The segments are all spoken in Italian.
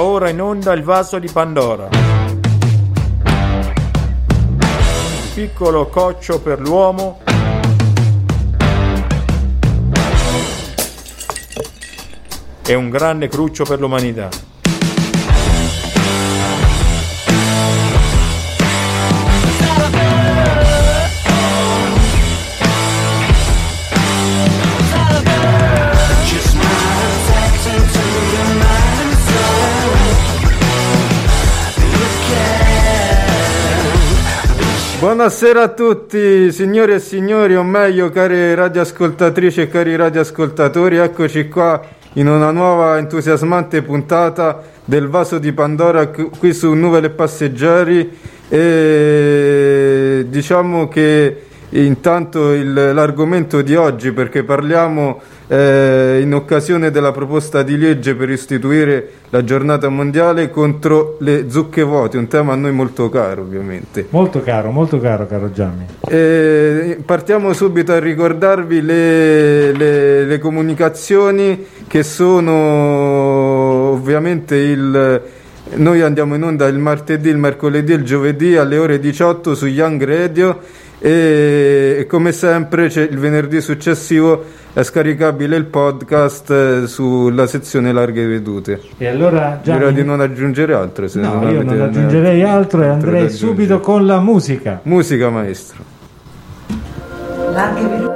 Ora in onda il vaso di Pandora. Un piccolo coccio per l'uomo. E un grande cruccio per l'umanità. Buonasera a tutti, signore e signori, o meglio, cari radioascoltatrici e cari radioascoltatori, eccoci qua in una nuova entusiasmante puntata del Vaso di Pandora qui su Nuvole Passeggeri e diciamo che intanto il, l'argomento di oggi perché parliamo eh, in occasione della proposta di legge per istituire la giornata mondiale contro le zucche vuote, un tema a noi molto caro ovviamente. Molto caro, molto caro, caro Gianni. Eh, partiamo subito a ricordarvi le, le, le comunicazioni che sono ovviamente il... Noi andiamo in onda il martedì, il mercoledì e il giovedì alle ore 18 su Young Radio e, e come sempre il venerdì successivo è scaricabile il podcast eh, sulla sezione larghe vedute. E allora Gianni... direi di non aggiungere altro. Se no, non io non aggiungerei altro e andrei subito con la musica. Musica maestro. Larghe vedute.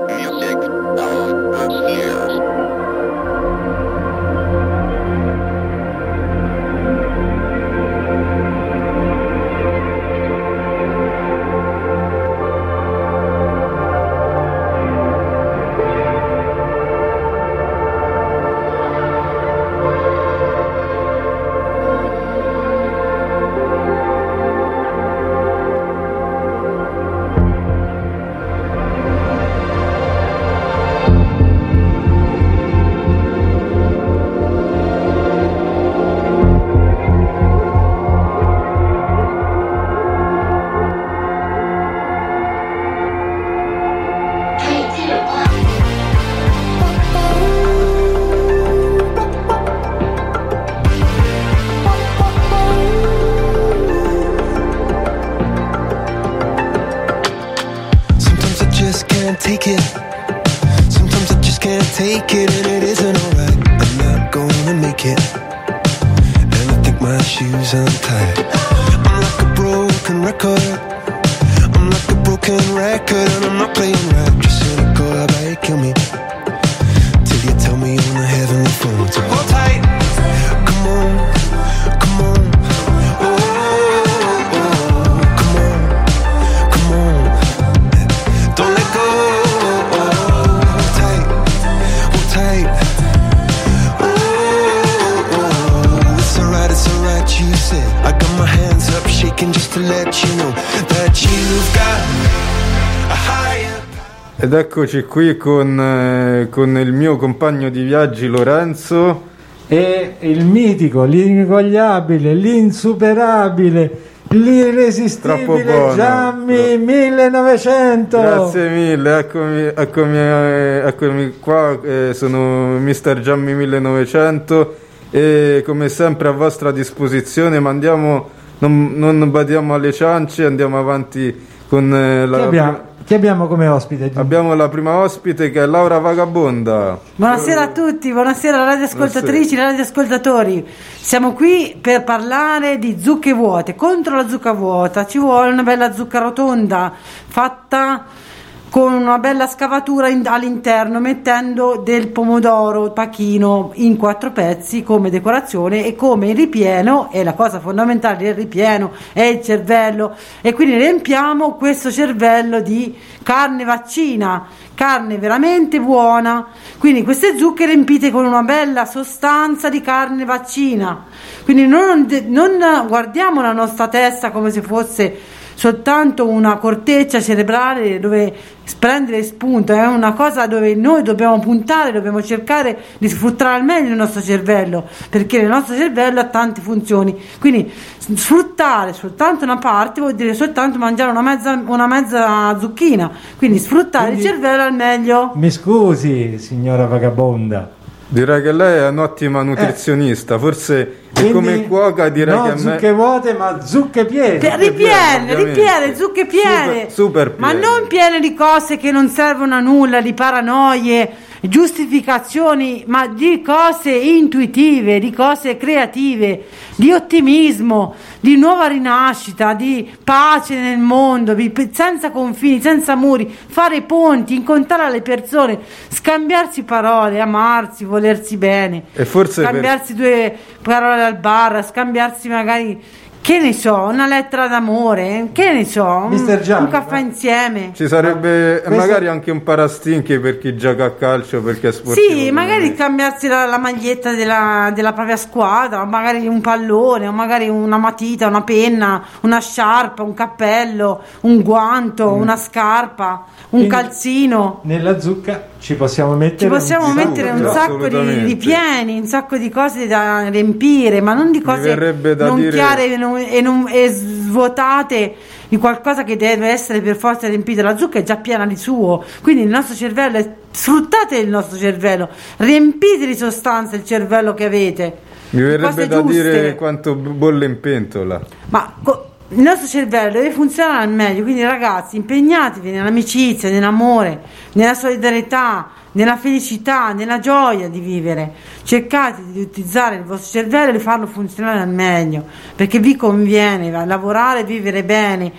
Ed eccoci qui con, eh, con, il mio compagno di viaggi Lorenzo. E il mitico, l'ineguagliabile, l'insuperabile, l'irresistibile Giammi 1900. Grazie mille, eccomi, eccomi, eh, eccomi qua, eh, sono Mister Giammi 1900 e come sempre a vostra disposizione, ma andiamo, non, non badiamo alle ciance, andiamo avanti con eh, la... Prima chi abbiamo come ospite? Abbiamo la prima ospite che è Laura Vagabonda. Buonasera a tutti, buonasera radioascoltatrici, radioascoltatori. Siamo qui per parlare di zucche vuote. Contro la zucca vuota ci vuole una bella zucca rotonda fatta con una bella scavatura in, all'interno mettendo del pomodoro pachino in quattro pezzi come decorazione e come il ripieno e la cosa fondamentale del ripieno è il cervello. E quindi riempiamo questo cervello di carne vaccina carne veramente buona. Quindi queste zucche riempite con una bella sostanza di carne vaccina. Quindi non, non guardiamo la nostra testa come se fosse soltanto una corteccia cerebrale dove prendere spunto, è una cosa dove noi dobbiamo puntare, dobbiamo cercare di sfruttare al meglio il nostro cervello, perché il nostro cervello ha tante funzioni. Quindi sfruttare soltanto una parte vuol dire soltanto mangiare una mezza, una mezza zucchina, quindi sfruttare quindi, il cervello al meglio. Mi scusi, signora vagabonda. Direi che lei è un'ottima nutrizionista, eh. forse E come cuoca direi no che a me... zucche vuote ma zucche piene. Pe- ripiene, ripiene, zucche piene. Super, super Ma piene. non piene di cose che non servono a nulla, di paranoie, giustificazioni, ma di cose intuitive, di cose creative, di ottimismo, di nuova rinascita, di pace nel mondo, di- senza confini, senza muri, fare ponti, incontrare le persone, scambiarsi parole, amarsi, volersi bene. E forse per- scambiarsi due parole al bar, scambiarsi magari che ne so, una lettera d'amore, che ne so, un, Mister Gianni, un caffè ma- insieme. Ci sarebbe Questo- magari anche un parastinchi per chi gioca a calcio perché è sportivo. Sì, magari me. cambiarsi la, la maglietta della, della propria squadra, o magari un pallone, o magari una matita, una penna, una sciarpa, un cappello, un guanto, una scarpa, un Quindi- calzino. Nella zucca ci possiamo mettere Ci possiamo un sacco mettere un sacco di, di pieni, un sacco di cose da riempire, ma non di cose non dire- chiare e, non- e non- e svuotate di qualcosa che deve essere per forza riempito. La zucca è già piena di suo, quindi il nostro cervello è, sfruttate il nostro cervello, riempite di sostanza il cervello che avete. Mi verrebbe da giuste. dire quanto bolle in pentola. Ma co- il nostro cervello deve funzionare al meglio, quindi ragazzi impegnatevi nell'amicizia, nell'amore, nella solidarietà, nella felicità, nella gioia di vivere. Cercate di utilizzare il vostro cervello e di farlo funzionare al meglio, perché vi conviene lavorare, vivere bene,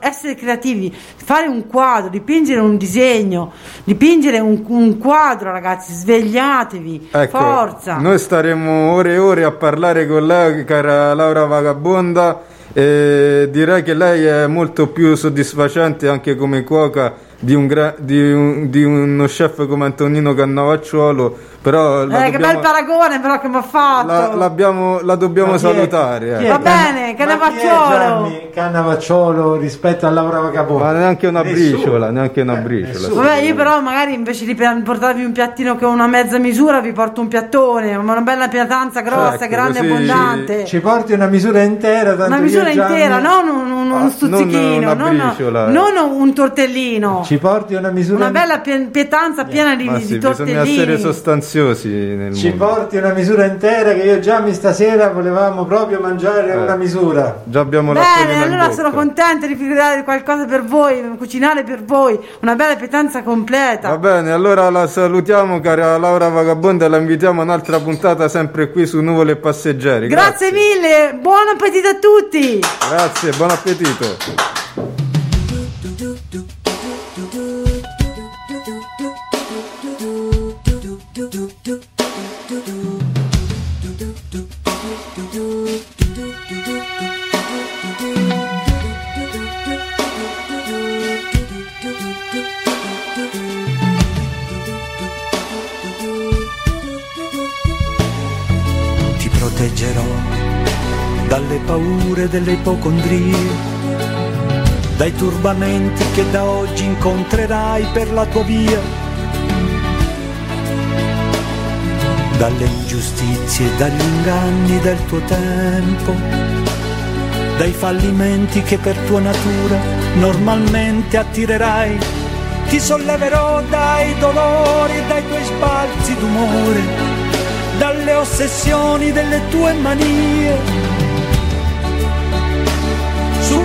essere creativi, fare un quadro, dipingere un disegno, dipingere un, un quadro ragazzi, svegliatevi, Ecco, forza. noi staremo ore e ore a parlare con lei, cara Laura Vagabonda, e direi che lei è molto più soddisfacente anche come cuoca di, un gra- di, un- di uno chef come Antonino Cannavacciuolo, però Eh, che dobbiamo, bel paragone però che mi ha fatto. la, l'abbiamo- la dobbiamo Ma chi è- salutare. eh. Va bene? Gianni Cannavacciolo rispetto a Laura Vagabonda. Ma neanche una Nessuno. briciola, neanche una Eh, briciola. Vabbè, io però magari invece di portarvi un piattino con una mezza misura vi porto un piattone, una bella pietanza grossa, Ecco, grande, abbondante. Ci porti una misura intera, tanto Una che misura Gianni- intera, non un, un- Ah, uno stuzzichino, non una non, briciola, eh. non un tortellino. Ci porti una misura Una bella pie- pietanza piena di, Ma di sì, bisogna tortellini. essere sostanziosi nel Ci mondo. porti una misura intera che io e Gianni stasera volevamo proprio mangiare Eh. una misura. Già abbiamo Bene, in allora bocca. sono contenta di creare qualcosa per voi, cucinare per voi, una bella pietanza completa. Va bene, allora la salutiamo cara Laura Vagabonda e la invitiamo a un'altra puntata sempre qui su Nuvole e Passeggeri. Grazie mille, buon appetito a tutti! Grazie, buon appetito. Paure delle ipocondrie, dai turbamenti che da oggi incontrerai per la tua via, dalle ingiustizie dagli inganni del tuo tempo, dai fallimenti che per tua natura normalmente attirerai. Ti solleverò dai dolori dai tuoi sbalzi d'umore dalle ossessioni delle tue manie.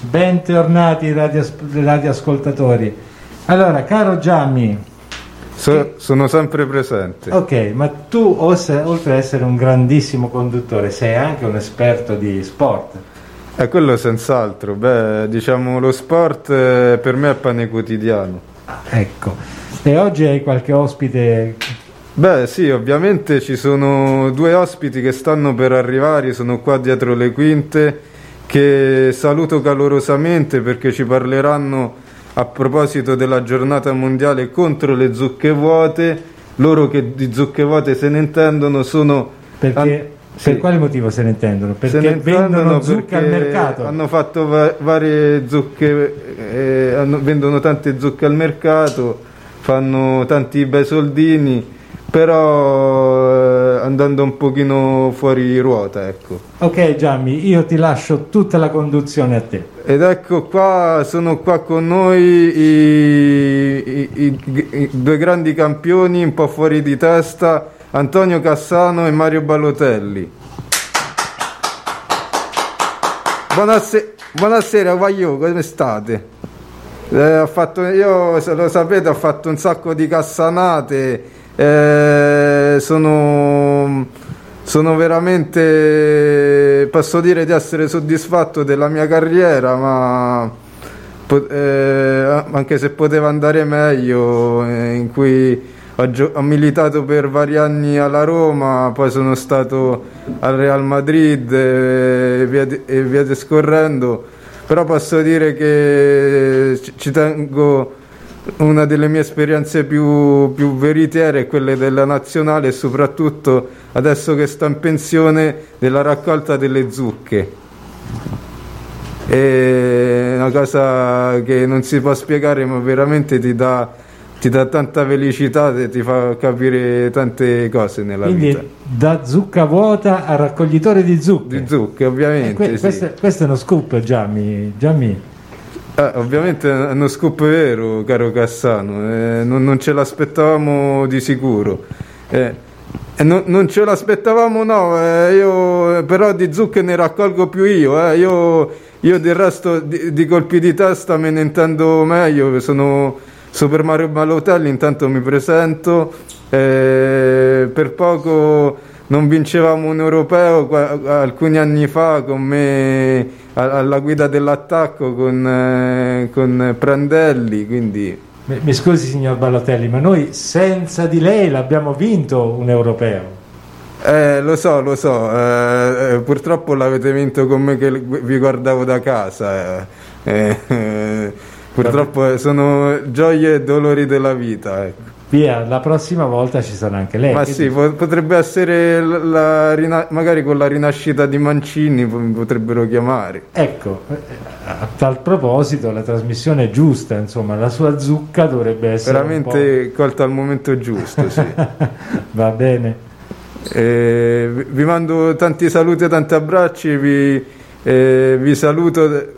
bentornati radio, radioascoltatori. Allora, caro Gianni, so, sono sempre presente. Ok, ma tu oltre ad essere un grandissimo conduttore, sei anche un esperto di sport. È quello senz'altro. Beh, diciamo lo sport eh, per me è pane quotidiano. Ecco. E oggi hai qualche ospite Beh sì, ovviamente ci sono due ospiti che stanno per arrivare, sono qua dietro le quinte, che saluto calorosamente perché ci parleranno a proposito della giornata mondiale contro le zucche vuote. Loro che di zucche vuote se ne intendono sono... Perché, an- sì. Per quale motivo se ne intendono? Perché ne vendono zucche al mercato. Hanno fatto va- varie zucche, eh, hanno, vendono tante zucche al mercato, fanno tanti bei soldini però andando un pochino fuori ruota ecco. Ok Gianni io ti lascio tutta la conduzione a te. Ed ecco qua sono qua con noi i, i, i, i due grandi campioni un po' fuori di testa Antonio Cassano e Mario Balotelli. Buonasera buonasera Guaglio come state? Eh, fatto, io se lo sapete ho fatto un sacco di cassanate eh, sono, sono veramente, posso dire di essere soddisfatto della mia carriera, ma eh, anche se poteva andare meglio, eh, in cui ho, gio- ho, militato per vari anni alla Roma, poi sono stato al Real Madrid e via, e via discorrendo, però posso dire che ci tengo una delle mie esperienze più, più veritiere è quelle della nazionale e soprattutto adesso che sto in pensione della raccolta delle zucche. È una cosa che non si può spiegare ma veramente ti dà, ti dà tanta felicità e ti fa capire tante cose nella Quindi, vita. da zucca vuota a raccoglitore di zucche. Di zucche ovviamente. Que- sì. questo, questo, è uno scoop Gianni. Gianni. Eh, ovviamente è uno scoop vero, caro Cassano, eh, non, non, ce l'aspettavamo di sicuro. Eh, non, non, ce l'aspettavamo, no, eh, io, però di zucche ne raccolgo più io, eh, io, io, del resto di, di, colpi di testa me ne intendo meglio, sono Super Mario Balotelli, intanto mi presento, eh, per poco non vincevamo un europeo alcuni anni fa con me alla guida dell'attacco con, eh, con Prandelli, quindi... Mi scusi signor Ballotelli, ma noi senza di lei l'abbiamo vinto un europeo. Eh, lo so, lo so, eh, eh purtroppo l'avete vinto con me che vi guardavo da casa. Eh, eh, purtroppo sono gioie e dolori della vita. Ecco. Via, la prossima volta ci sarà anche lei. Ma sì, dici? potrebbe essere la, la, magari con la rinascita di Mancini potrebbero chiamare. Ecco, eh, a tal proposito la trasmissione è giusta, insomma, la sua zucca dovrebbe essere veramente colta al momento giusto, sì. Va bene. Eh, vi mando tanti saluti e tanti abbracci, vi, eh, vi saluto,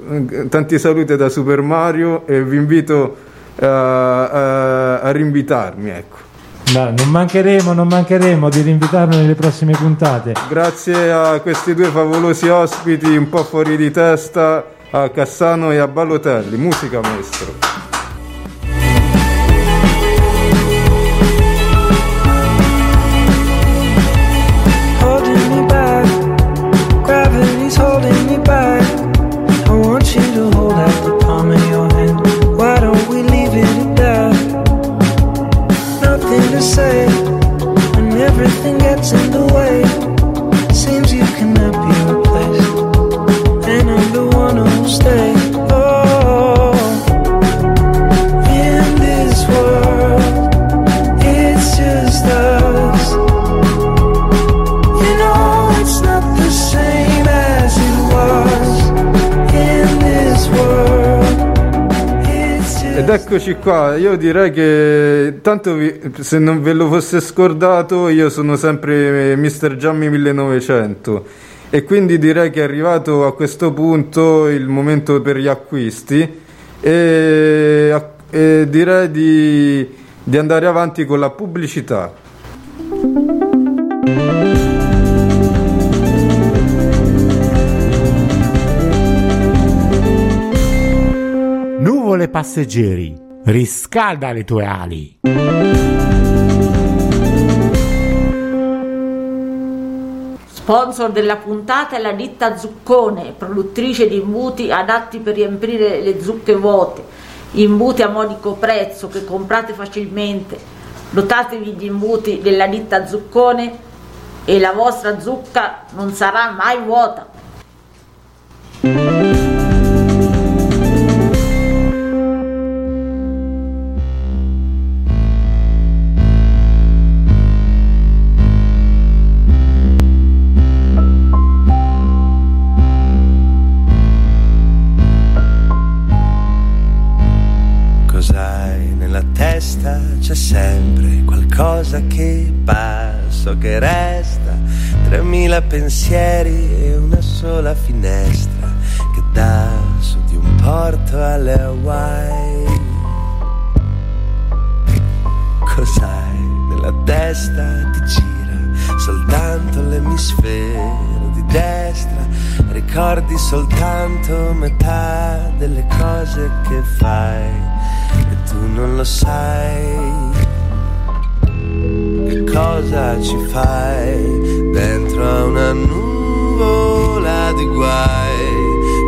tanti saluti da Super Mario e vi invito a, a, a rinvitarmi. Ecco. No, non mancheremo, non mancheremo di rinvitarlo nelle prossime puntate. Grazie a questi due favolosi ospiti un po' fuori di testa, a Cassano e a Ballotelli. Musica maestro. Eccoci qua, io direi che tanto vi, se non ve lo fosse scordato io sono sempre Mr. Giammi 1900 e quindi direi che è arrivato a questo punto il momento per gli acquisti e, e direi di, di andare avanti con la pubblicità. Onorevole passeggeri, riscalda le tue ali. Sponsor della puntata è la ditta Zuccone, produttrice di imbuti adatti per riempire le zucche vuote, imbuti a modico prezzo che comprate facilmente. Dotatevi di imbuti della ditta Zuccone e la vostra zucca non sarà mai vuota. Che resta. Tremila pensieri e una sola finestra che dà su di un porto alle Hawaii. Cos'hai nella testa? Ti gira soltanto l'emisfero di destra. Ricordi soltanto metà delle cose che fai e tu non lo sai. Che cosa ci fai dentro a una nuvola di guai?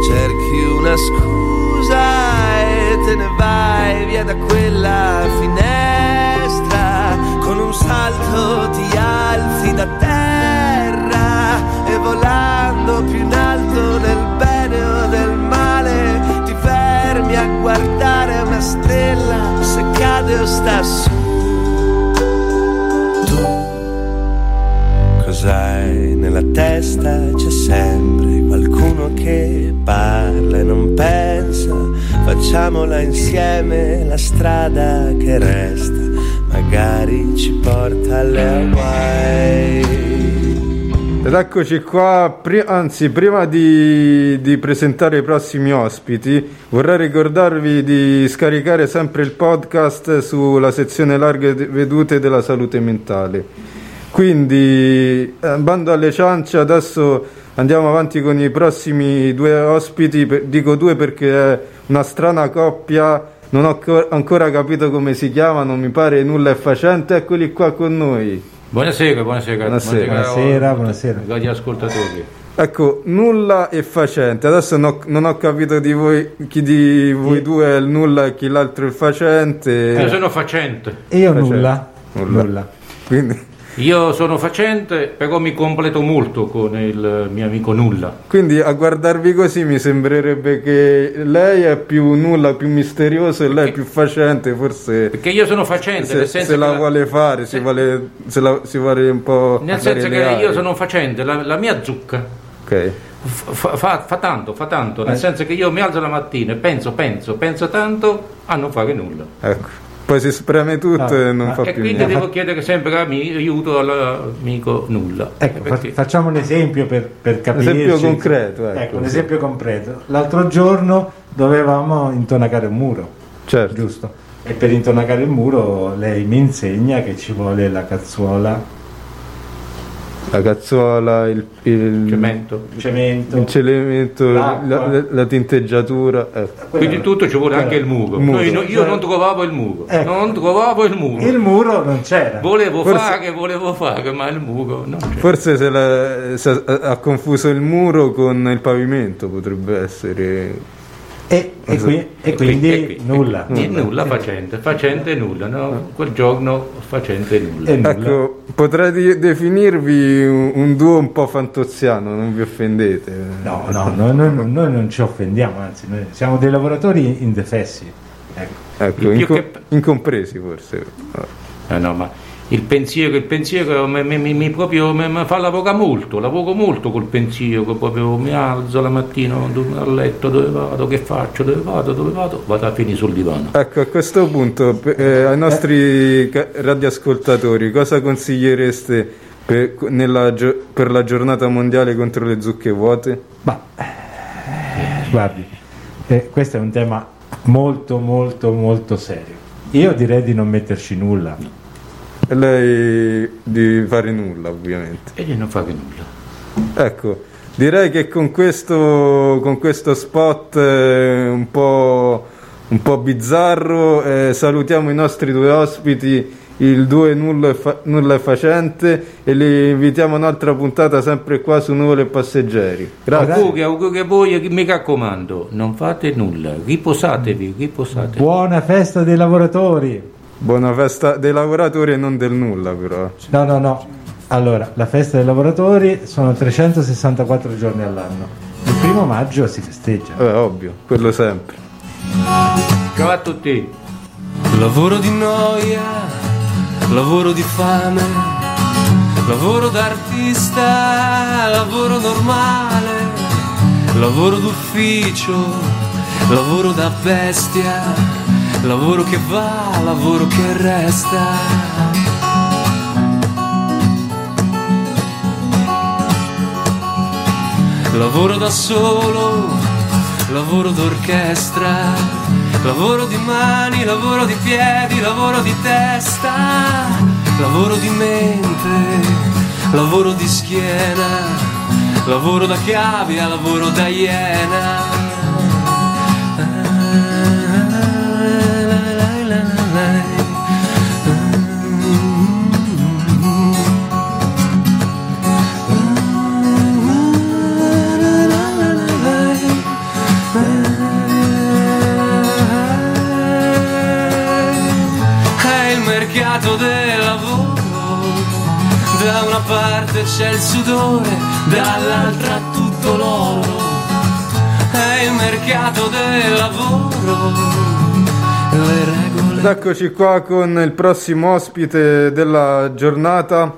Cerchi una scusa e te ne vai via da quella finestra. Con un salto ti alzi da terra e volando più in alto nel bene o nel male ti fermi a guardare una stella se cade o sta su. Cos'hai nella testa? C'è sempre qualcuno che parla e non pensa. Facciamola insieme la strada che resta, magari ci porta alle Hawaii. Ed eccoci qua, pri- anzi prima di, di presentare i prossimi ospiti vorrei ricordarvi di scaricare sempre il podcast sulla sezione larghe vedute della salute mentale. Quindi, eh, bando alle ciance, adesso andiamo avanti con i prossimi due ospiti, per- dico due perché è una strana coppia, non ho co- ancora capito come si chiamano, mi pare nulla è facente, eccoli qua con noi. Buonasera, buonasera. Buonasera. Buonasera, a- buonasera. agli ascoltatori. Ecco, nulla è facente. Adesso no- non ho capito di voi chi di voi due è il nulla e chi l'altro è il facente. Io sono facente. Io Facente. nulla. Nulla. Nulla. Quindi, Io sono facente, però mi completo molto con il mio amico Nulla. quindi a guardarvi così mi sembrerebbe che lei è più nulla, più misterioso e lei è più facente. Forse Perché io sono facente, se, nel senso se la che vuole fare, si se- vuole, se la- si vuole un po'. Nel senso che io sono facente, la, la mia zucca Ok. fa, fa- fa tanto, fa tanto, nel Eh. senso che io mi alzo la mattina e penso, penso, penso tanto a non fare nulla. Ecco. Poi si spreme tutto Ah, e non fa E più quindi niente. devo chiedere sempre aiuto all'amico Nulla. Ecco, Perché- facciamo un esempio per, per capire. esempio concreto, ecco, un sì. esempio concreto. L'altro giorno dovevamo intonacare un muro, Certo. giusto? E per intonacare il muro lei mi insegna che ci vuole la cazzuola, La cazzuola, il, il, Cemento. cemento. il cemento, la, la- la tinteggiatura. ecco. Quindi tutto ci vuole anche il muro. Muro. Noi- no- io non trovavo il muro. Ecco. Non trovavo il muro. Il muro non c'era. Volevo Forse- fare, volevo fare, ma il muro non c'è. Forse se la- se ha confuso il muro con il pavimento, potrebbe essere. E, e qui- e quindi E qui- nulla. e nulla facente, facente nulla, no? Quel giorno facente nulla. E nulla. Ecco, potrei di- definirvi un, un duo un po' fantoziano, non vi offendete. No, no, no, noi, noi- noi non ci offendiamo, anzi, noi siamo dei lavoratori indefessi. Ecco. Ecco, Più inco- che- incompresi forse. Eh no, ma il pensiero, il pensiero mi, mi- mi- proprio mi, mi fa lavorare molto, lavoro molto col pensiero, che proprio mi alzo la mattina a letto, dove vado, che faccio, dove vado, dove vado, vado a finire sul divano. Ecco, a questo punto, eh, ai nostri ca- radioascoltatori, cosa consigliereste per, nella per la giornata mondiale contro le zucche vuote? Ma eh, guardi, eh, questo è un tema molto, molto, molto serio. Io direi di non metterci nulla. E lei di fare nulla, ovviamente. E di non fare nulla. Ecco, direi che con questo, con questo spot eh, un po', un po' bizzarro. Eh, salutiamo i nostri due ospiti, il 2 Nulla e, Fa- Nulla e Facente, e li invitiamo a un'altra puntata sempre qua su Nuvole e Passeggeri. Grazie. Auguri, auguri a voi e mi raccomando, non fate nulla, riposatevi, riposatevi. Buona festa dei lavoratori. Buona festa dei lavoratori e non del nulla, però. No, no, no. Allora, la festa dei lavoratori sono 364 giorni all'anno. Il primo maggio si festeggia. Eh, ovvio, quello sempre. Ciao a tutti. Lavoro di noia, lavoro di fame, lavoro d'artista, lavoro normale, lavoro d'ufficio, lavoro da bestia, lavoro che va, lavoro che resta. Lavoro da solo, lavoro d'orchestra, lavoro di mani, lavoro di piedi, lavoro di testa, lavoro di mente, lavoro di schiena, lavoro da cavia, lavoro da iena. È il mercato del lavoro, da una parte c'è il sudore, dall'altra tutto l'oro. È il mercato del lavoro, le. Ed eccoci qua con il prossimo ospite della giornata,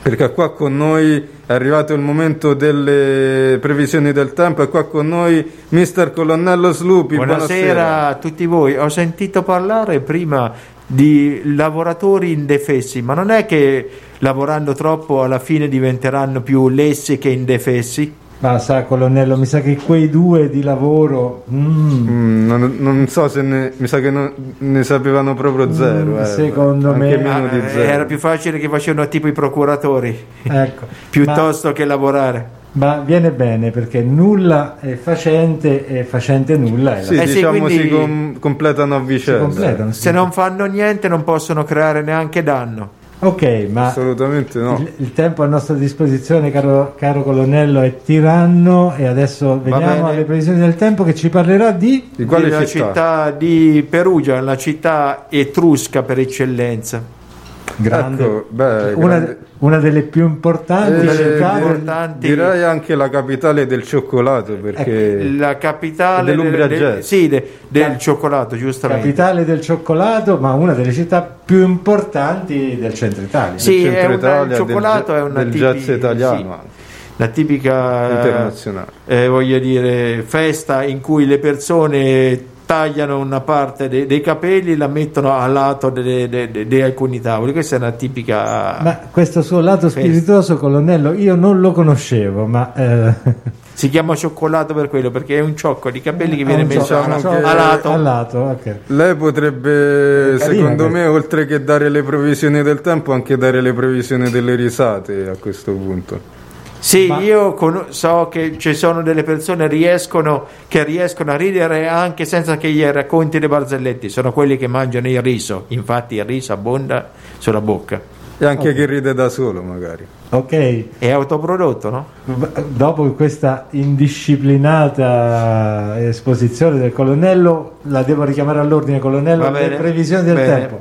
perché qua con noi è arrivato il momento delle previsioni del tempo, è qua con noi mister Colonnello Slupi. Buonasera a tutti voi. Ho sentito parlare prima di lavoratori indefessi, ma non è che lavorando troppo alla fine diventeranno più lessi che indefessi? Ma sa, colonnello, mi sa che quei due di lavoro. mm, Mm, non, non so se ne, mi sa che non- ne sapevano proprio zero. Mm, eh, secondo me- meno di Ah, zero. era più facile che facevano tipo i procuratori, ecco. piuttosto che lavorare. Ma, ma viene bene perché nulla è facente e facente nulla è la Sì, Eh sì, diciamo quindi- si com- completano a si vicenda. completano. sì. Se non fanno niente non possono creare neanche danno. Ok, ma Assolutamente no. il, il tempo a nostra disposizione, caro, caro colonnello, è tiranno e adesso veniamo bene. alle previsioni del tempo che ci parlerà di... Di quale Della città? città di Perugia, la città etrusca per eccellenza. Grande, Ecco, beh, una, grande. una delle più importanti Eh, città del- importanti- Direi anche la capitale del cioccolato perché La capitale Dell'Umbria del, Jazz. sì, de- del cioccolato, giustamente. capitale del cioccolato, ma una delle città più importanti del centro Italia. Sì, il centro è una- Italia il cioccolato del, è una del tipi- jazz italiano sì. anche, La tipica internazionale. eh, voglio dire, festa in cui le persone tagliano una parte de- dei capelli e la mettono a lato di alcuni tavoli. Questa è una tipica. Ma questo suo lato Festa. spiritoso, colonnello, io non lo conoscevo, ma... eh, Si chiama cioccolato per quello, perché è un ciocco di capelli che viene messo a, diciamo a lato. lato, ok. Lei potrebbe, secondo me, questa. oltre che dare le previsioni del tempo, anche dare le previsioni delle risate a questo punto. Sì, Ma- io con- so che ci sono delle persone riescono, che riescono a ridere anche senza che gli racconti le barzellette. Sono quelli che mangiano il riso. Infatti, il riso abbonda sulla bocca. E anche chi ride da solo, magari. Ok, È autoprodotto, no? dopo questa indisciplinata esposizione del colonnello, la devo richiamare all'ordine, colonnello, bene? previsioni del Bene. tempo.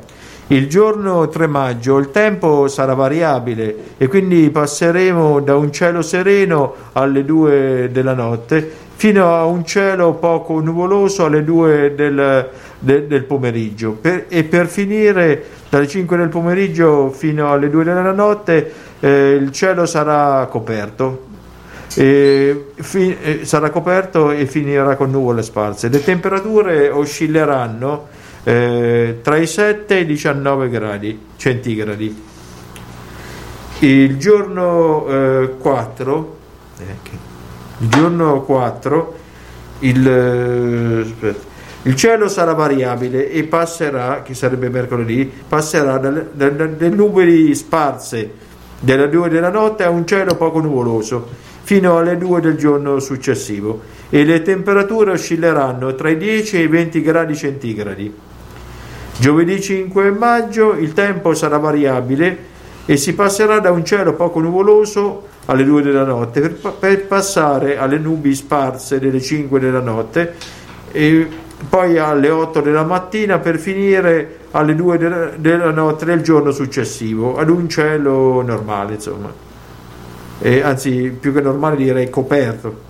Il giorno 3 maggio il tempo sarà variabile e quindi passeremo da un cielo sereno alle 2 della notte fino a un cielo poco nuvoloso alle 2 del, de- del pomeriggio Per- e per finire dalle 5 del pomeriggio fino alle 2 della notte eh, il cielo sarà coperto e fi- eh, sarà coperto e finirà con nuvole sparse. Le temperature oscilleranno eh, tra i 7 e i 19 gradi centigradi. Il giorno eh, 4, eh, il giorno 4 il, eh, il cielo sarà variabile e passerà, che sarebbe mercoledì, passerà dalle nuvoli sparse delle 2 della notte a un cielo poco nuvoloso fino alle 2 del giorno successivo e le temperature oscilleranno tra i 10 e i 20 gradi centigradi. Giovedì 5 maggio il tempo sarà variabile e si passerà da un cielo poco nuvoloso alle 2 della notte per, per passare alle nubi sparse delle 5 della notte e poi alle 8 della mattina per finire alle 2 della, della notte del giorno successivo ad un cielo normale insomma. E, anzi più che normale direi coperto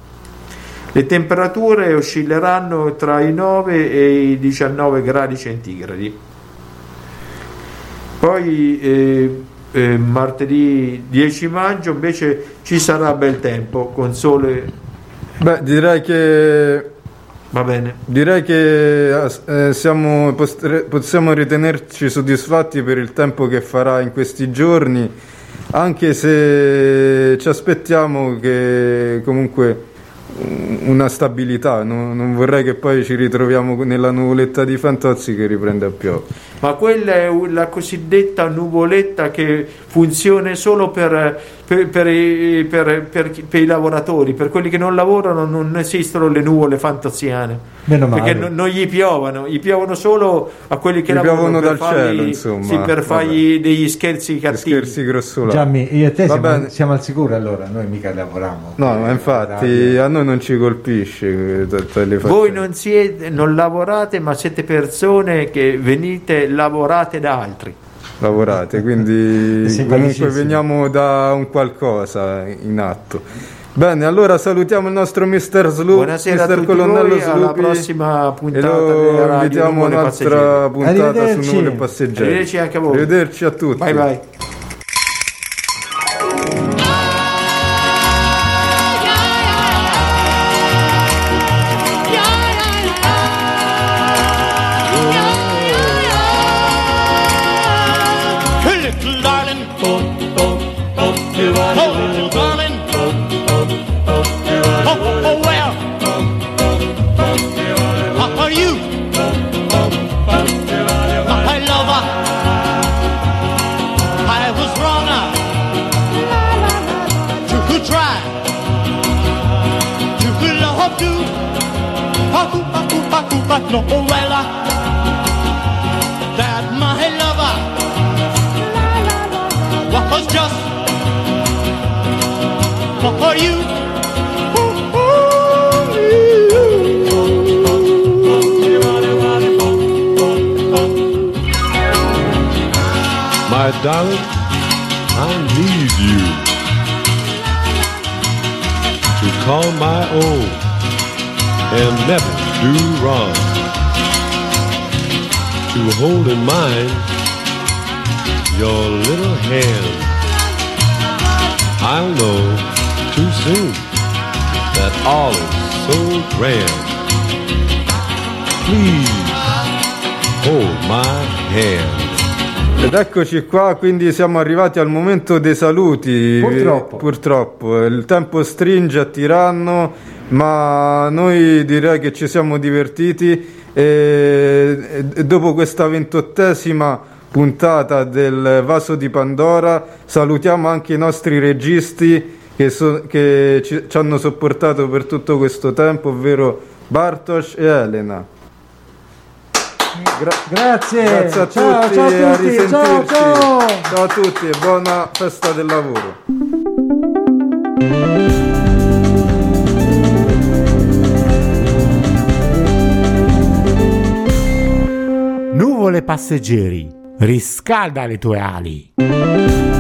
le temperature oscilleranno tra i 9 e i 19 gradi centigradi. Poi eh, eh, martedì 10 maggio invece ci sarà bel tempo con sole. Beh, direi che va bene. Direi che eh, siamo, possiamo ritenerci soddisfatti per il tempo che farà in questi giorni, anche se ci aspettiamo che comunque un- una stabilità, no- non vorrei che poi ci ritroviamo nella nuvoletta di Fantozzi che riprende a piovere. ma quella è la cosiddetta nuvoletta che funziona solo per, per- per i, per- per i lavoratori, per quelli che non lavorano non esistono le nuvole fantaziane. Meno male. Perché non, non gli piovono, gli piovono solo a quelli che Gli lavorano per dal fargli, cielo, insomma. sì, per fargli degli scherzi cattivi. Scherzi grossolani. Gianni, io e te siamo, siamo al sicuro allora, noi mica lavoriamo. No, ma infatti a noi non ci colpisce eh, Voi non, siete, non lavorate, ma siete persone che venite lavorate da altri. Lavorate, quindi comunque veniamo da un qualcosa in atto. Bene, allora salutiamo il nostro Mr. Sloop, Buonasera tutti Colonnello voi, alla prossima e puntata lo della radio invitiamo a un'altra puntata su. Nuvole Passeggeri. Arrivederci anche a voi. Arrivederci a tutti. Bye bye. But no, well. That my lover was just for you. My darling, I need you to call my own and never do wrong. To hold in mind your little hand. I'll know too soon that all is so grand. Please hold my hand. Ed eccoci qua, quindi siamo arrivati al momento dei saluti. Purtroppo. Purtroppo, il tempo stringe a tiranno, ma noi direi che ci siamo divertiti e, dopo questa ventottesima puntata del Vaso di Pandora salutiamo anche i nostri registi che, so- che ci, ci hanno sopportato per tutto questo tempo, ovvero Bartosz e Elena. Gra- Grazie. Grazie a ciao, tutti, ciao a a tutti. risentirci. Ciao, ciao. Ciao a tutti e buona festa del lavoro. Nuvole passeggeri, riscalda le tue ali.